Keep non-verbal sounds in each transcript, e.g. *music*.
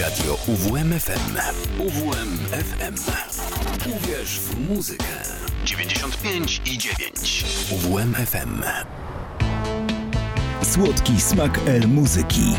Radio UWMFM. UWMFM. Uwierz w muzykę. 95 i 9. UWMFM. Słodki smak El Muzyki.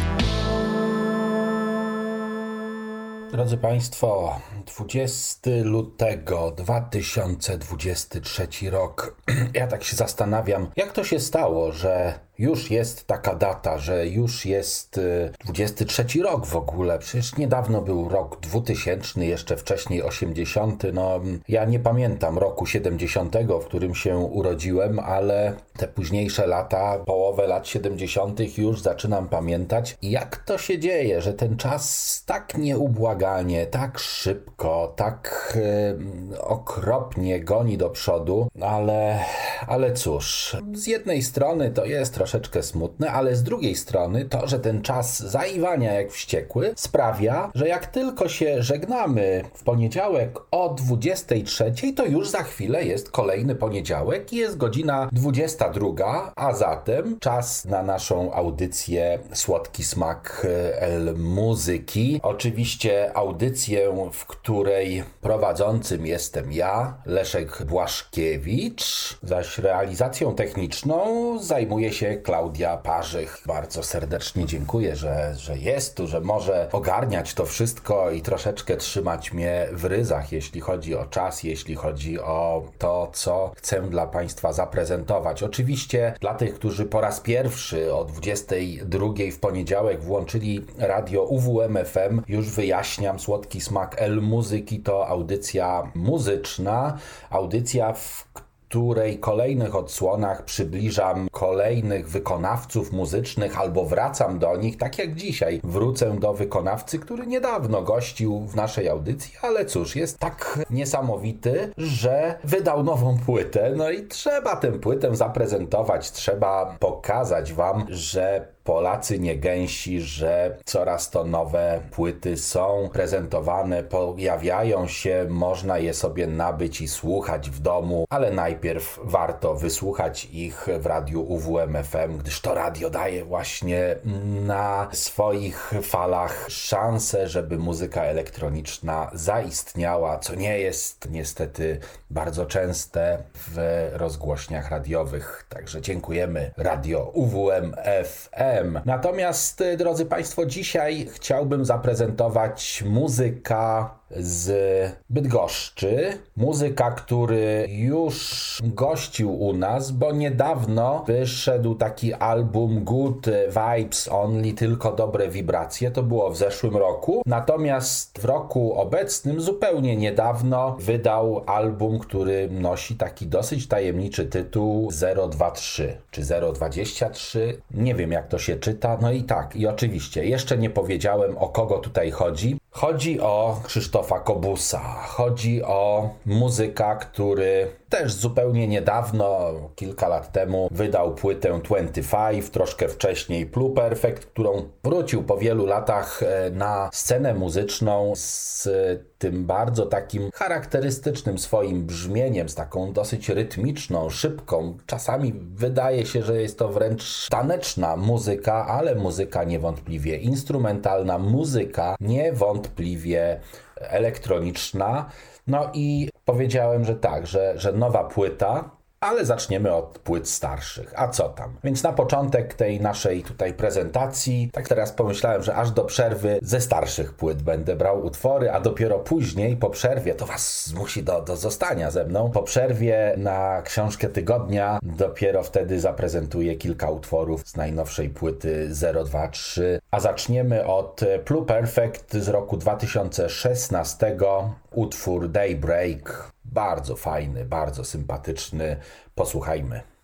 Drodzy Państwo, 20 lutego 2023 rok. *clears throat* Ja tak się zastanawiam, jak to się stało, że już jest taka data, że już jest 23 y, rok w ogóle. Przecież niedawno był rok 2000, jeszcze wcześniej 80. No, ja nie pamiętam roku 70, w którym się urodziłem, ale te późniejsze lata, połowę lat 70. już zaczynam pamiętać. Jak to się dzieje, że ten czas tak nieubłaganie, tak szybko, tak yy, okropnie goni do przodu, ale, ale cóż, z jednej strony to jest trochę troszeczkę smutne, ale z drugiej strony to, że ten czas zaiwania jak wściekły sprawia, że jak tylko się żegnamy w poniedziałek o 23, to już za chwilę jest kolejny poniedziałek i jest godzina 22, a zatem czas na naszą audycję Słodki Smak El Muzyki. Oczywiście audycję, w której prowadzącym jestem ja, Leszek Błaszkiewicz, zaś realizacją techniczną zajmuje się Klaudia Parzych. Bardzo serdecznie dziękuję, że, że jest tu, że może ogarniać to wszystko i troszeczkę trzymać mnie w ryzach, jeśli chodzi o czas, jeśli chodzi o to, co chcę dla Państwa zaprezentować. Oczywiście dla tych, którzy po raz pierwszy o 22 w poniedziałek włączyli radio UWMFM, już wyjaśniam, Słodki Smak El Muzyki to audycja muzyczna, audycja, w której kolejnych odsłonach przybliżam kolejnych wykonawców muzycznych albo wracam do nich, tak jak dzisiaj wrócę do wykonawcy, który niedawno gościł w naszej audycji, ale cóż, jest tak niesamowity, że wydał nową płytę, no i trzeba tę płytę zaprezentować, trzeba pokazać wam, że Polacy nie gęsi, że coraz to nowe płyty są prezentowane, pojawiają się, można je sobie nabyć i słuchać w domu, ale najpierw warto wysłuchać ich w radiu UWMFM, gdyż to radio daje właśnie na swoich falach szansę, żeby muzyka elektroniczna zaistniała, co nie jest niestety bardzo częste w rozgłośniach radiowych. Także dziękujemy Radio UWMFM. Natomiast, y, drodzy Państwo, dzisiaj chciałbym zaprezentować muzyka z Bydgoszczy. Muzyka, który już gościł u nas, bo niedawno wyszedł taki album Good Vibes Only, tylko dobre wibracje. To było w zeszłym roku. Natomiast w roku obecnym, zupełnie niedawno, wydał album, który nosi taki dosyć tajemniczy tytuł 023 czy 023. Nie wiem, jak to się czyta. No i tak, i oczywiście, jeszcze nie powiedziałem o kogo tutaj chodzi. Chodzi o Krzysztofa Kobusa. Chodzi o muzyka, który też zupełnie niedawno, kilka lat temu, wydał płytę 25, troszkę wcześniej Perfect, którą wrócił po wielu latach e, na scenę muzyczną z tym bardzo takim charakterystycznym swoim brzmieniem, z taką dosyć rytmiczną, szybką. Czasami wydaje się, że jest to wręcz taneczna muzyka, ale muzyka niewątpliwie instrumentalna, muzyka niewątpliwie elektroniczna. No i powiedziałem, że tak, że, że nowa płyta ale zaczniemy od płyt starszych. A co tam? Więc na początek tej naszej tutaj prezentacji, tak teraz pomyślałem, że aż do przerwy ze starszych płyt będę brał utwory, a dopiero później, po przerwie, to was zmusi do, do zostania ze mną, po przerwie na książkę tygodnia, dopiero wtedy zaprezentuję kilka utworów z najnowszej płyty 023. A zaczniemy od Plu Perfect z roku 2016, utwór Daybreak. Bardzo fajny, bardzo sympatyczny. Posłuchajmy.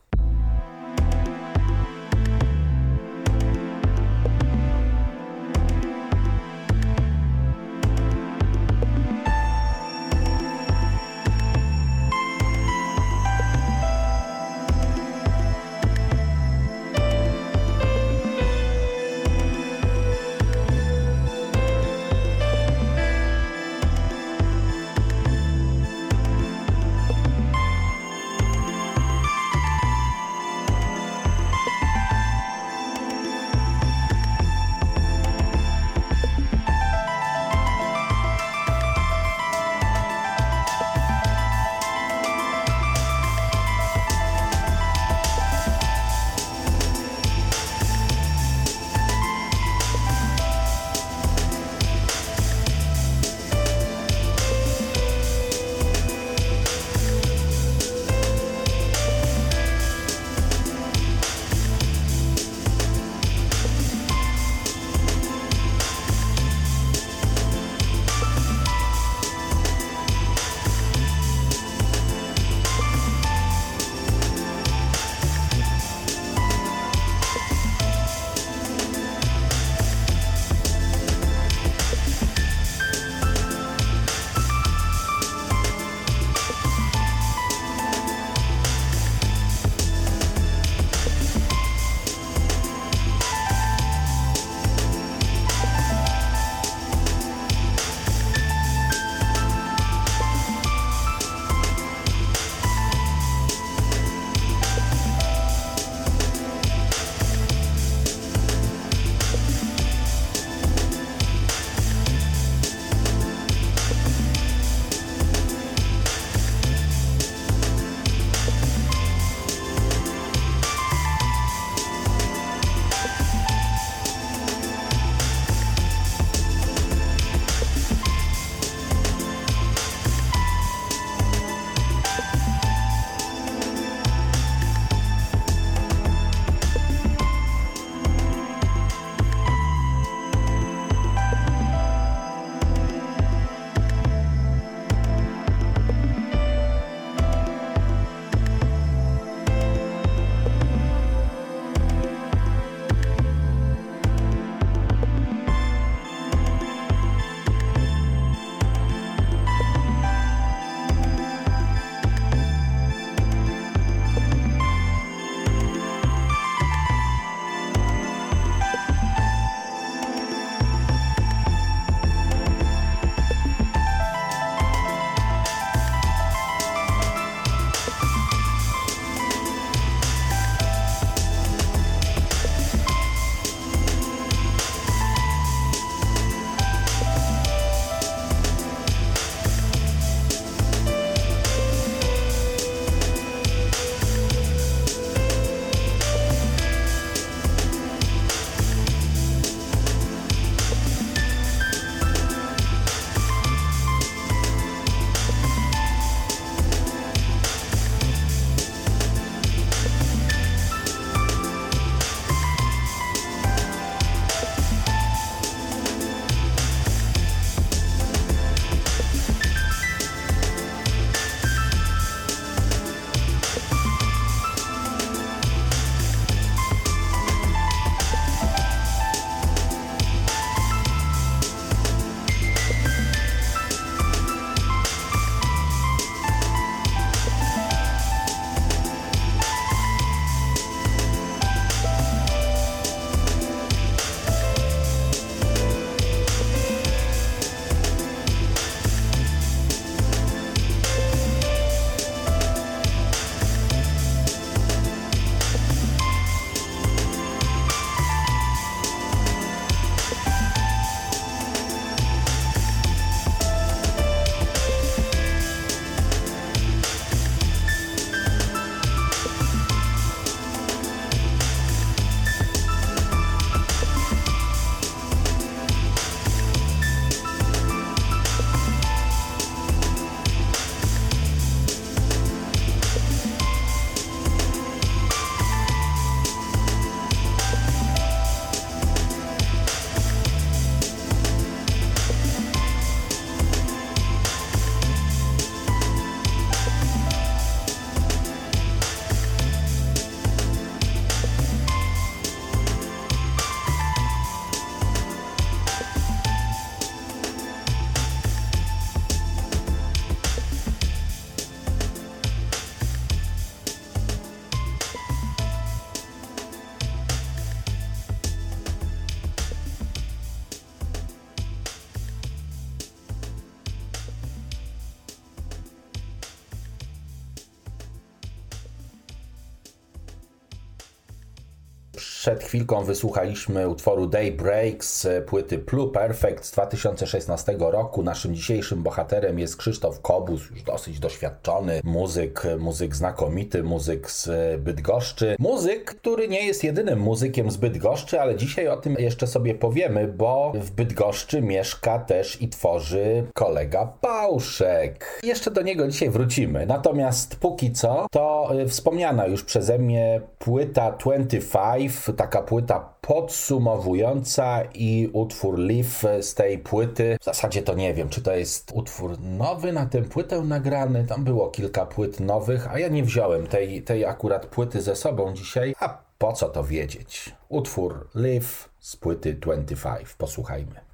Chwilką wysłuchaliśmy utworu Daybreak z płyty Plu Perfect z 2016 roku. Naszym dzisiejszym bohaterem jest Krzysztof Kobus, już dosyć doświadczony muzyk, muzyk znakomity, muzyk z Bydgoszczy. Muzyk, który nie jest jedynym muzykiem z Bydgoszczy, ale dzisiaj o tym jeszcze sobie powiemy, bo w Bydgoszczy mieszka też i tworzy kolega Pałszek. Jeszcze do niego dzisiaj wrócimy. Natomiast póki co, to y, wspomniana już przeze mnie płyta 25, taka płyta podsumowująca i utwór Live z tej płyty. W zasadzie to nie wiem, czy to jest utwór nowy na tę płytę nagrany. Tam było kilka płyt nowych, a ja nie wziąłem tej, tej akurat płyty ze sobą dzisiaj. A po co to wiedzieć? Utwór Live z płyty 25. Posłuchajmy.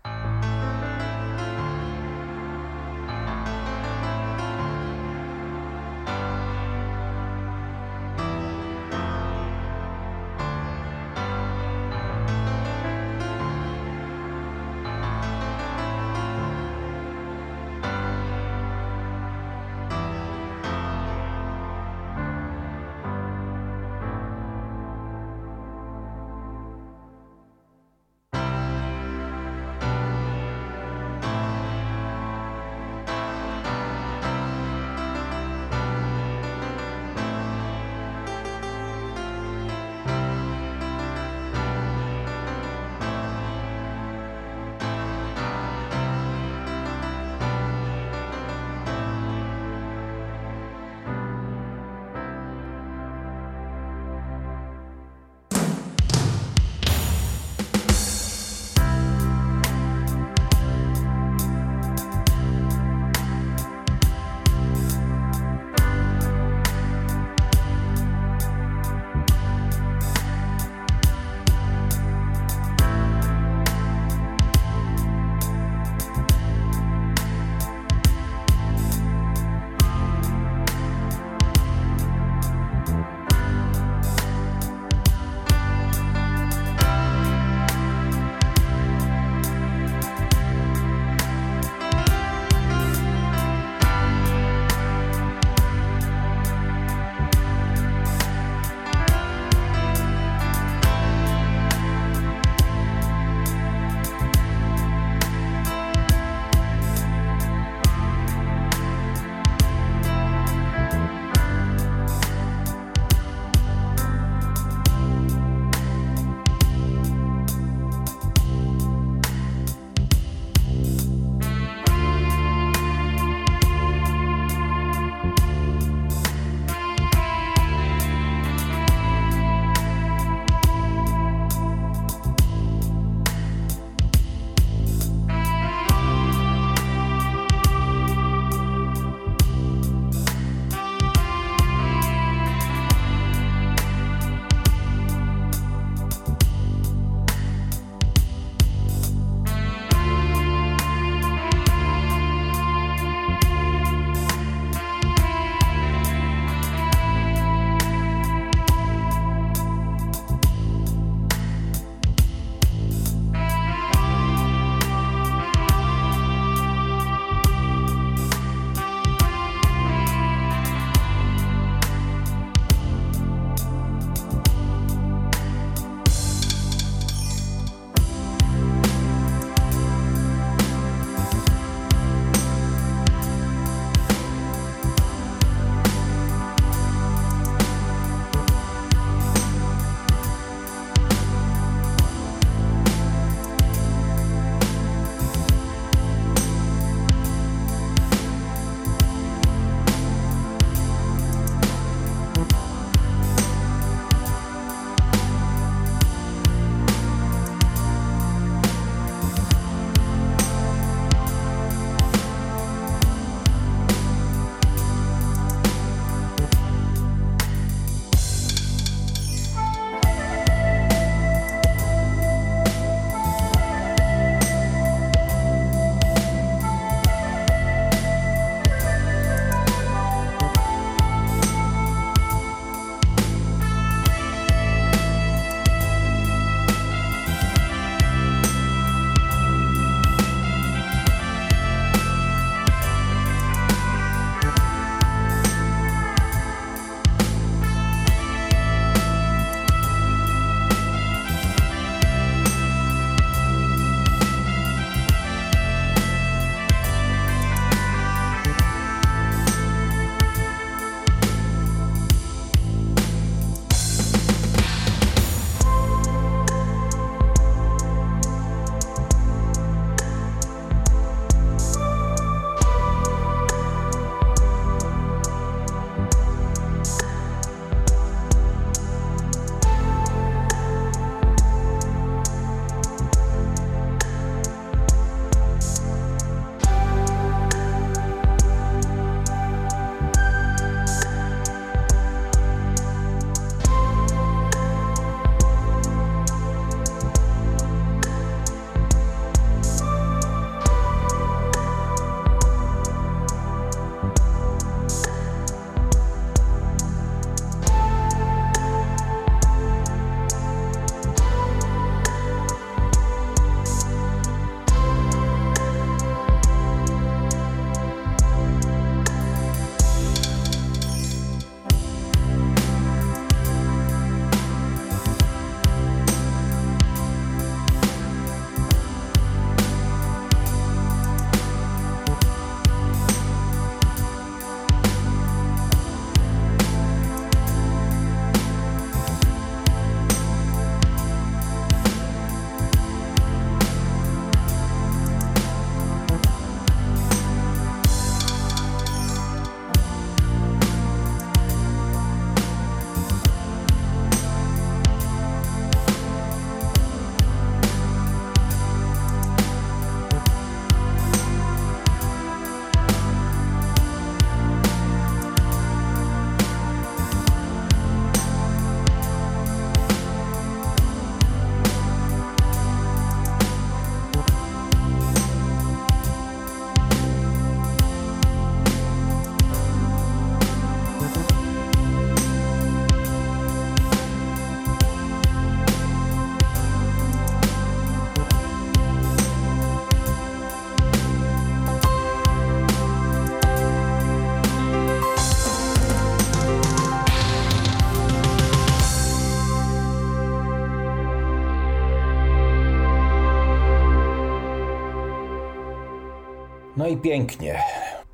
I pięknie.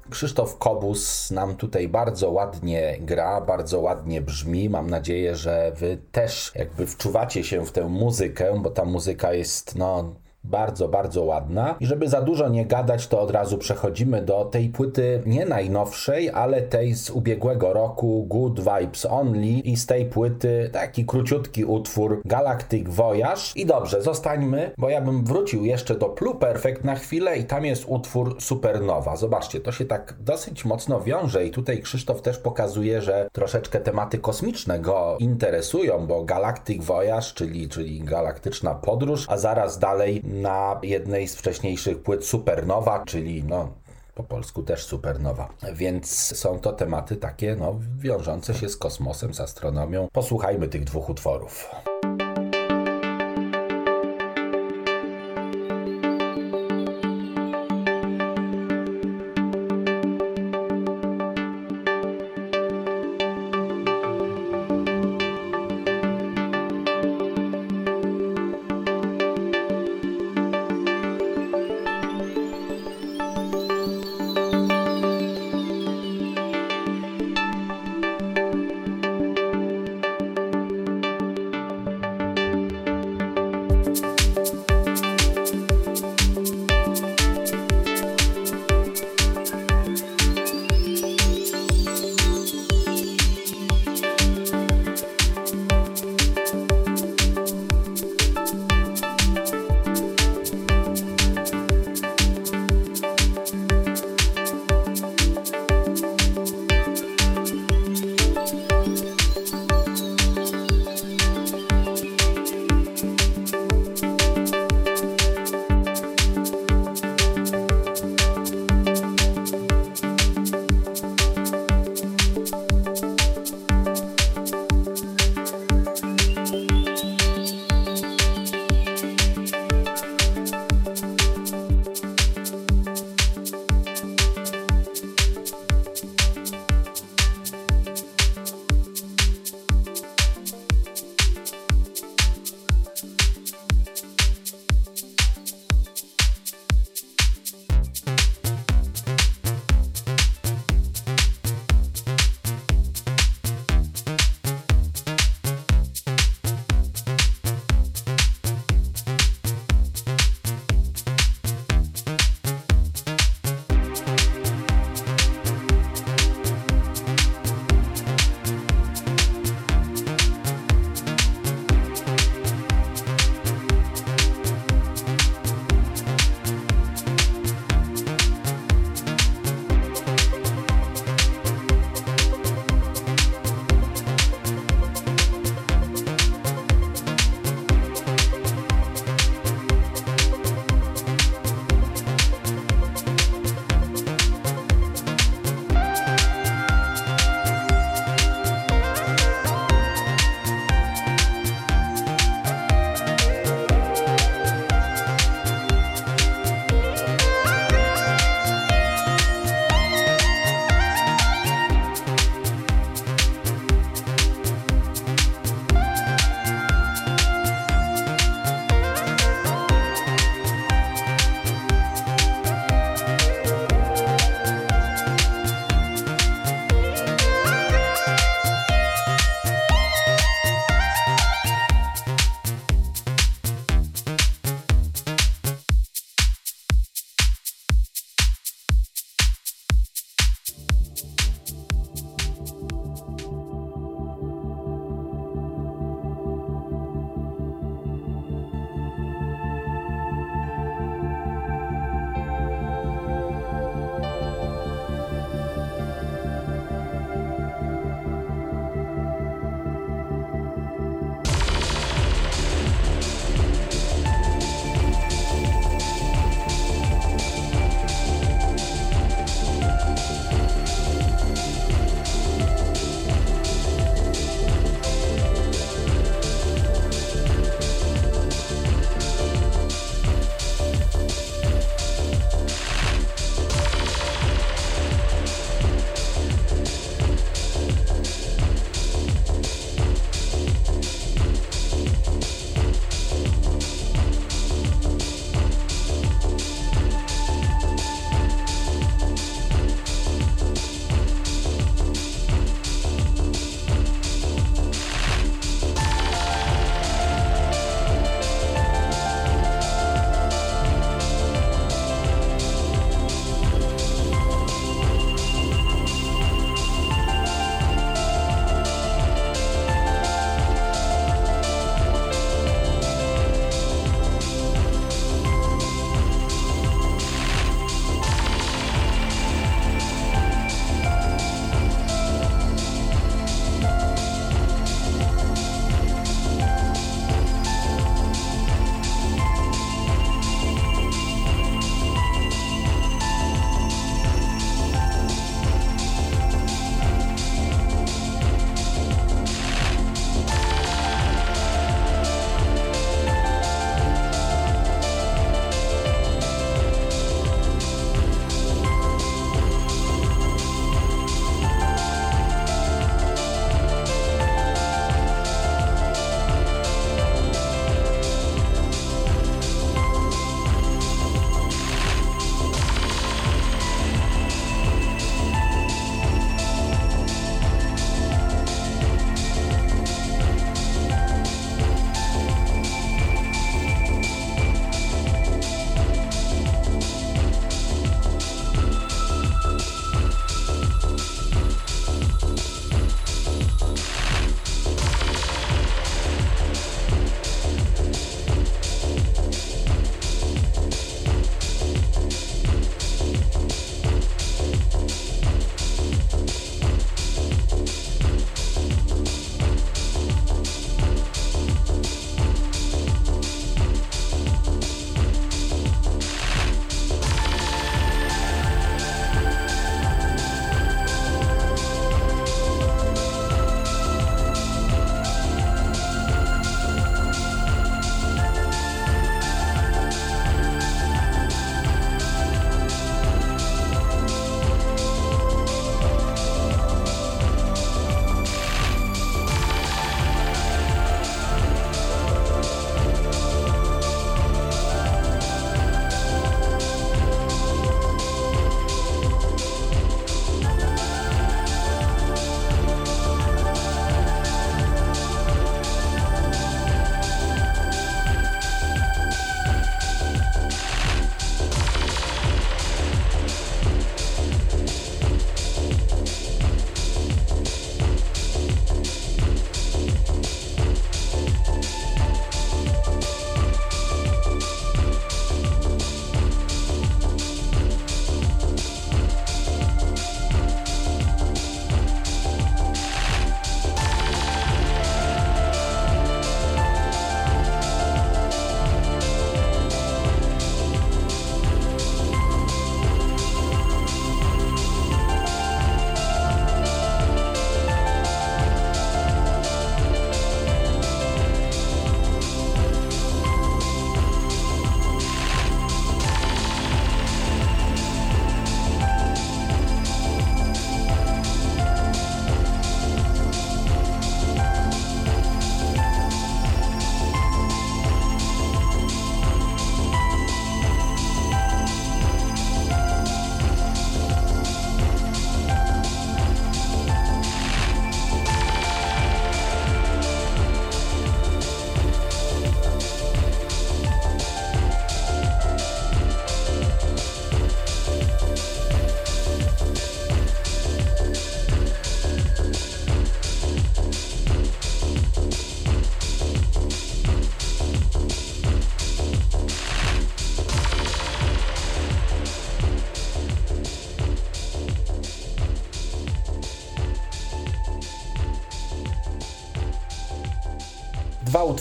Krzysztof Kobus nam tutaj bardzo ładnie gra, bardzo ładnie brzmi. Mam nadzieję, że wy też jakby wczuwacie się w tę muzykę, bo ta muzyka jest no bardzo, bardzo ładna. I żeby za dużo nie gadać, to od razu przechodzimy do tej płyty nie najnowszej, ale tej z ubiegłego roku Good Vibes Only i z tej płyty taki króciutki utwór Galactic Voyage. I dobrze, zostańmy, bo ja bym wrócił jeszcze do Plu Perfect na chwilę i tam jest utwór Supernowa. Zobaczcie, to się tak dosyć mocno wiąże i tutaj Krzysztof też pokazuje, że troszeczkę tematy kosmiczne go interesują, bo Galactic Voyage, czyli, czyli galaktyczna podróż, a zaraz dalej na jednej z wcześniejszych płyt Supernowa, czyli no, po polsku też supernowa. Więc są to tematy takie no, wiążące się z kosmosem, z astronomią. Posłuchajmy tych dwóch utworów.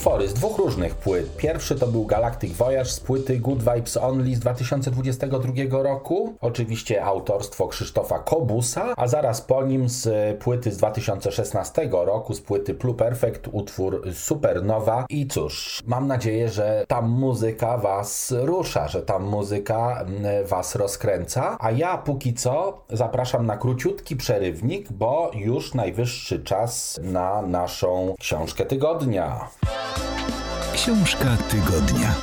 Utwory z dwóch różnych płyt. Pierwszy to był Galactic Voyage z płyty Good Vibes Only z 2022 roku. Oczywiście autorstwo Krzysztofa Kobusa, a zaraz po nim z płyty z 2016 roku, z płyty Perfect utwór Supernowa. I cóż, mam nadzieję, że ta muzyka Was rusza, że ta muzyka mm, Was rozkręca. A ja póki co zapraszam na króciutki przerywnik, bo już najwyższy czas na naszą książkę tygodnia. Książka tygodnia.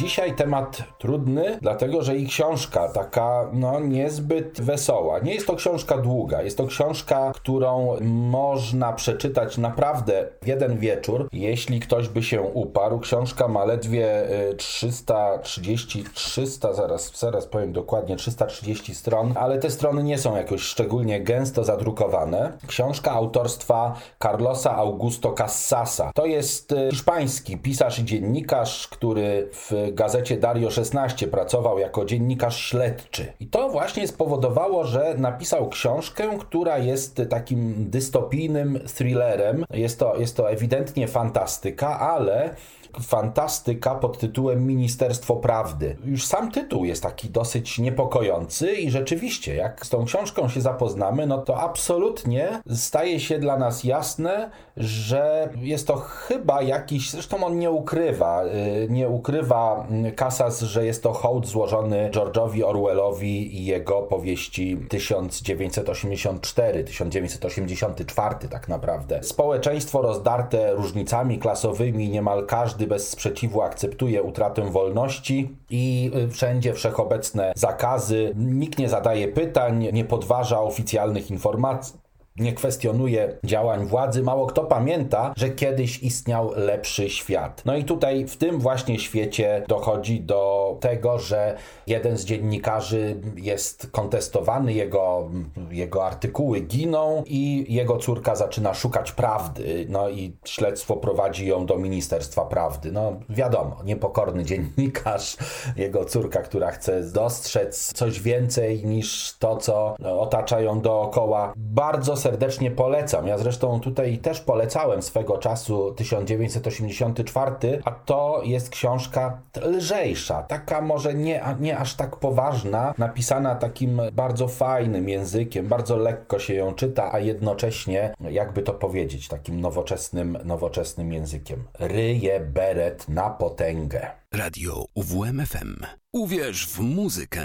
Dzisiaj temat trudny, dlatego że i książka taka no niezbyt wesoła. Nie jest to książka długa, jest to książka, którą można przeczytać naprawdę w jeden wieczór, jeśli ktoś by się uparł. Książka ma ledwie 330, y, 300, zaraz, zaraz powiem dokładnie, 330 stron, ale te strony nie są jakoś szczególnie gęsto zadrukowane. Książka autorstwa Carlosa Augusto Cassasa. To jest y, hiszpański pisarz i dziennikarz, który w gazecie Dario 16 pracował jako dziennikarz śledczy. I to właśnie spowodowało, że napisał książkę, która jest takim dystopijnym thrillerem. Jest to, jest to ewidentnie fantastyka, ale fantastyka pod tytułem Ministerstwo Prawdy. Już sam tytuł jest taki dosyć niepokojący i rzeczywiście, jak z tą książką się zapoznamy, no to absolutnie staje się dla nas jasne, że jest to chyba jakiś, zresztą on nie ukrywa, y, nie ukrywa Casas, że jest to hołd złożony George'owi Orwellowi i jego powieści 1984, 1984 tak naprawdę. Społeczeństwo rozdarte różnicami klasowymi, niemal każdy każdy bez sprzeciwu akceptuje utratę wolności i y, wszędzie wszechobecne zakazy. Nikt nie zadaje pytań, nie podważa oficjalnych informacji nie kwestionuje działań władzy. Mało kto pamięta, że kiedyś istniał lepszy świat. No i tutaj w tym właśnie świecie dochodzi do tego, że jeden z dziennikarzy jest kontestowany, jego, jego artykuły giną i jego córka zaczyna szukać prawdy. No i śledztwo prowadzi ją do Ministerstwa Prawdy. No wiadomo, niepokorny dziennikarz, jego córka, która chce dostrzec coś więcej niż to, co otacza ją dookoła. Bardzo serdecznie polecam. Ja zresztą tutaj też polecałem swego czasu 1984, a to jest książka lżejsza, taka może nie, nie aż tak poważna, napisana takim bardzo fajnym językiem, bardzo lekko się ją czyta, a jednocześnie, jakby to powiedzieć, takim nowoczesnym, nowoczesnym językiem. Ryje beret na potęgę. Radio UWMFM. Uwierz w muzykę.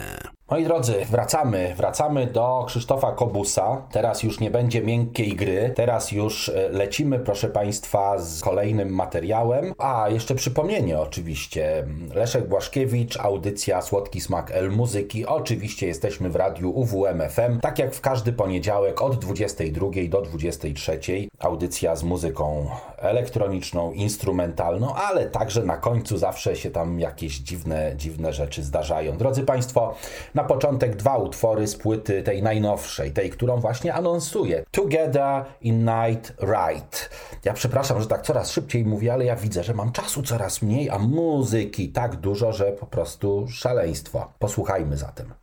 Moi drodzy, wracamy, wracamy do Krzysztofa Kobusa. Teraz już nie będzie miękkiej gry, teraz już e, lecimy, proszę Państwa, z kolejnym materiałem. A, jeszcze przypomnienie oczywiście. Leszek Błaszkiewicz, audycja Słodki Smak El Muzyki. Oczywiście jesteśmy w radiu UWMFM, tak jak w każdy poniedziałek od 22 do 23. Audycja z muzyką elektroniczną, instrumentalną, ale także na końcu zawsze się tam jakieś dziwne, dziwne rzeczy zdarzają. Drodzy Państwo, na początek dwa utwory z płyty tej najnowszej, tej, którą właśnie anonsuję. Together in Night Ride. Ja przepraszam, że tak coraz szybciej mówię, ale ja widzę, że mam czasu coraz mniej, a muzyki tak dużo, że po prostu szaleństwo. Posłuchajmy zatem.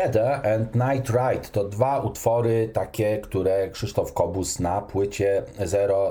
Together and Night Ride to dwa utwory takie, które Krzysztof Kobus na płycie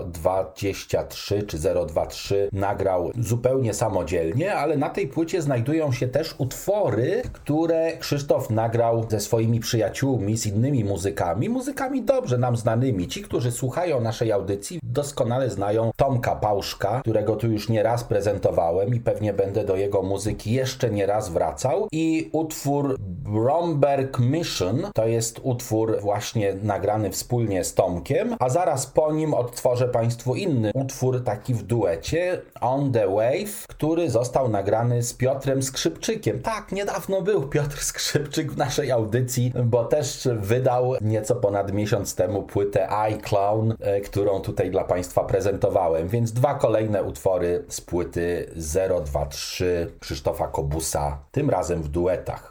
023 czy 023 nagrał zupełnie samodzielnie, ale na tej płycie znajdują się też utwory, które Krzysztof nagrał ze swoimi przyjaciółmi, z innymi muzykami, muzykami dobrze nam znanymi. Ci, którzy słuchają naszej audycji, doskonale znają Tomka Pałszka, którego tu już nie raz prezentowałem i pewnie będę do jego muzyki jeszcze nie raz wracał. I utwór Bromberg Mission. To jest utwór właśnie nagrany wspólnie z Tomkiem, a zaraz po nim odtworzę Państwu inny utwór taki w duecie On the Wave, który został nagrany z Piotrem Skrzypczykiem. Tak, niedawno był Piotr Skrzypczyk w naszej audycji, bo też wydał nieco ponad miesiąc temu płytę iClown, e, którą tutaj dla Państwa prezentowałem. Więc dwa kolejne utwory z płyty 023 Krzysztofa Kobusa, tym razem w duetach.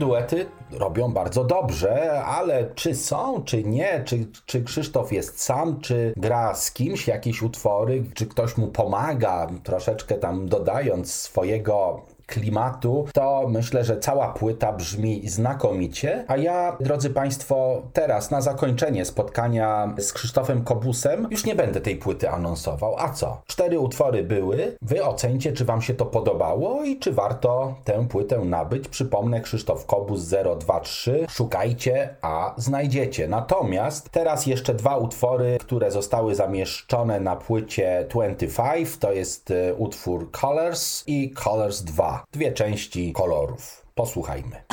Duety robią bardzo dobrze, ale czy są, czy nie, czy, czy Krzysztof jest sam, czy gra z kimś jakieś utwory, czy ktoś mu pomaga, troszeczkę tam dodając swojego klimatu, to myślę, że cała płyta brzmi znakomicie. A ja, drodzy Państwo, teraz na zakończenie spotkania z Krzysztofem Kobusem już nie będę tej płyty anonsował. A co? Cztery utwory były. Wy ocencie, czy Wam się to podobało i czy warto tę płytę nabyć. Przypomnę, Krzysztof Kobus 023. Szukajcie, a znajdziecie. Natomiast teraz jeszcze dwa utwory, które zostały zamieszczone na płycie 25. To jest y, utwór Colors i Colors 2 dwie części kolorów. Posłuchajmy.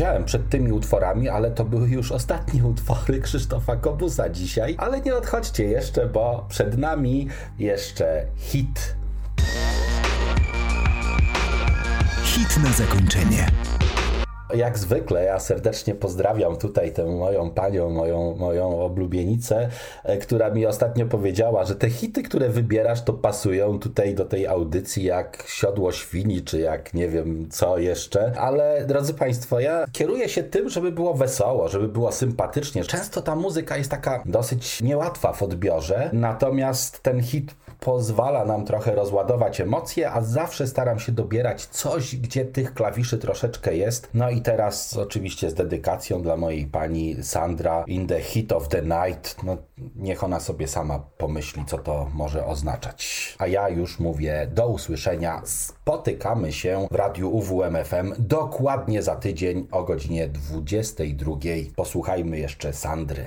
Nie powiedziałem przed tymi utworami, ale to były już ostatnie *laughs* utwory Krzysztofa Kobusa dzisiaj. Ale nie odchodźcie jeszcze, bo przed nami jeszcze hit. Hit na zakończenie. Jak zwykle, ja serdecznie pozdrawiam tutaj tę moją panią, moją, moją oblubienicę, e, która mi ostatnio powiedziała, że te hity, które wybierasz, to pasują tutaj do tej audycji jak siodło świni, czy jak nie wiem co jeszcze. Ale drodzy Państwo, ja kieruję się tym, żeby było wesoło, żeby było sympatycznie. Często ta muzyka jest taka dosyć niełatwa w odbiorze, natomiast ten hit pozwala nam trochę rozładować emocje, a zawsze staram się dobierać coś, gdzie tych klawiszy troszeczkę jest. No i teraz oczywiście z dedykacją dla mojej pani Sandra in the heat of the night. No niech ona sobie sama pomyśli, co to może oznaczać. A ja już mówię do usłyszenia. Spotykamy się w radiu UWMFM dokładnie za tydzień o godzinie 22. Posłuchajmy jeszcze Sandry.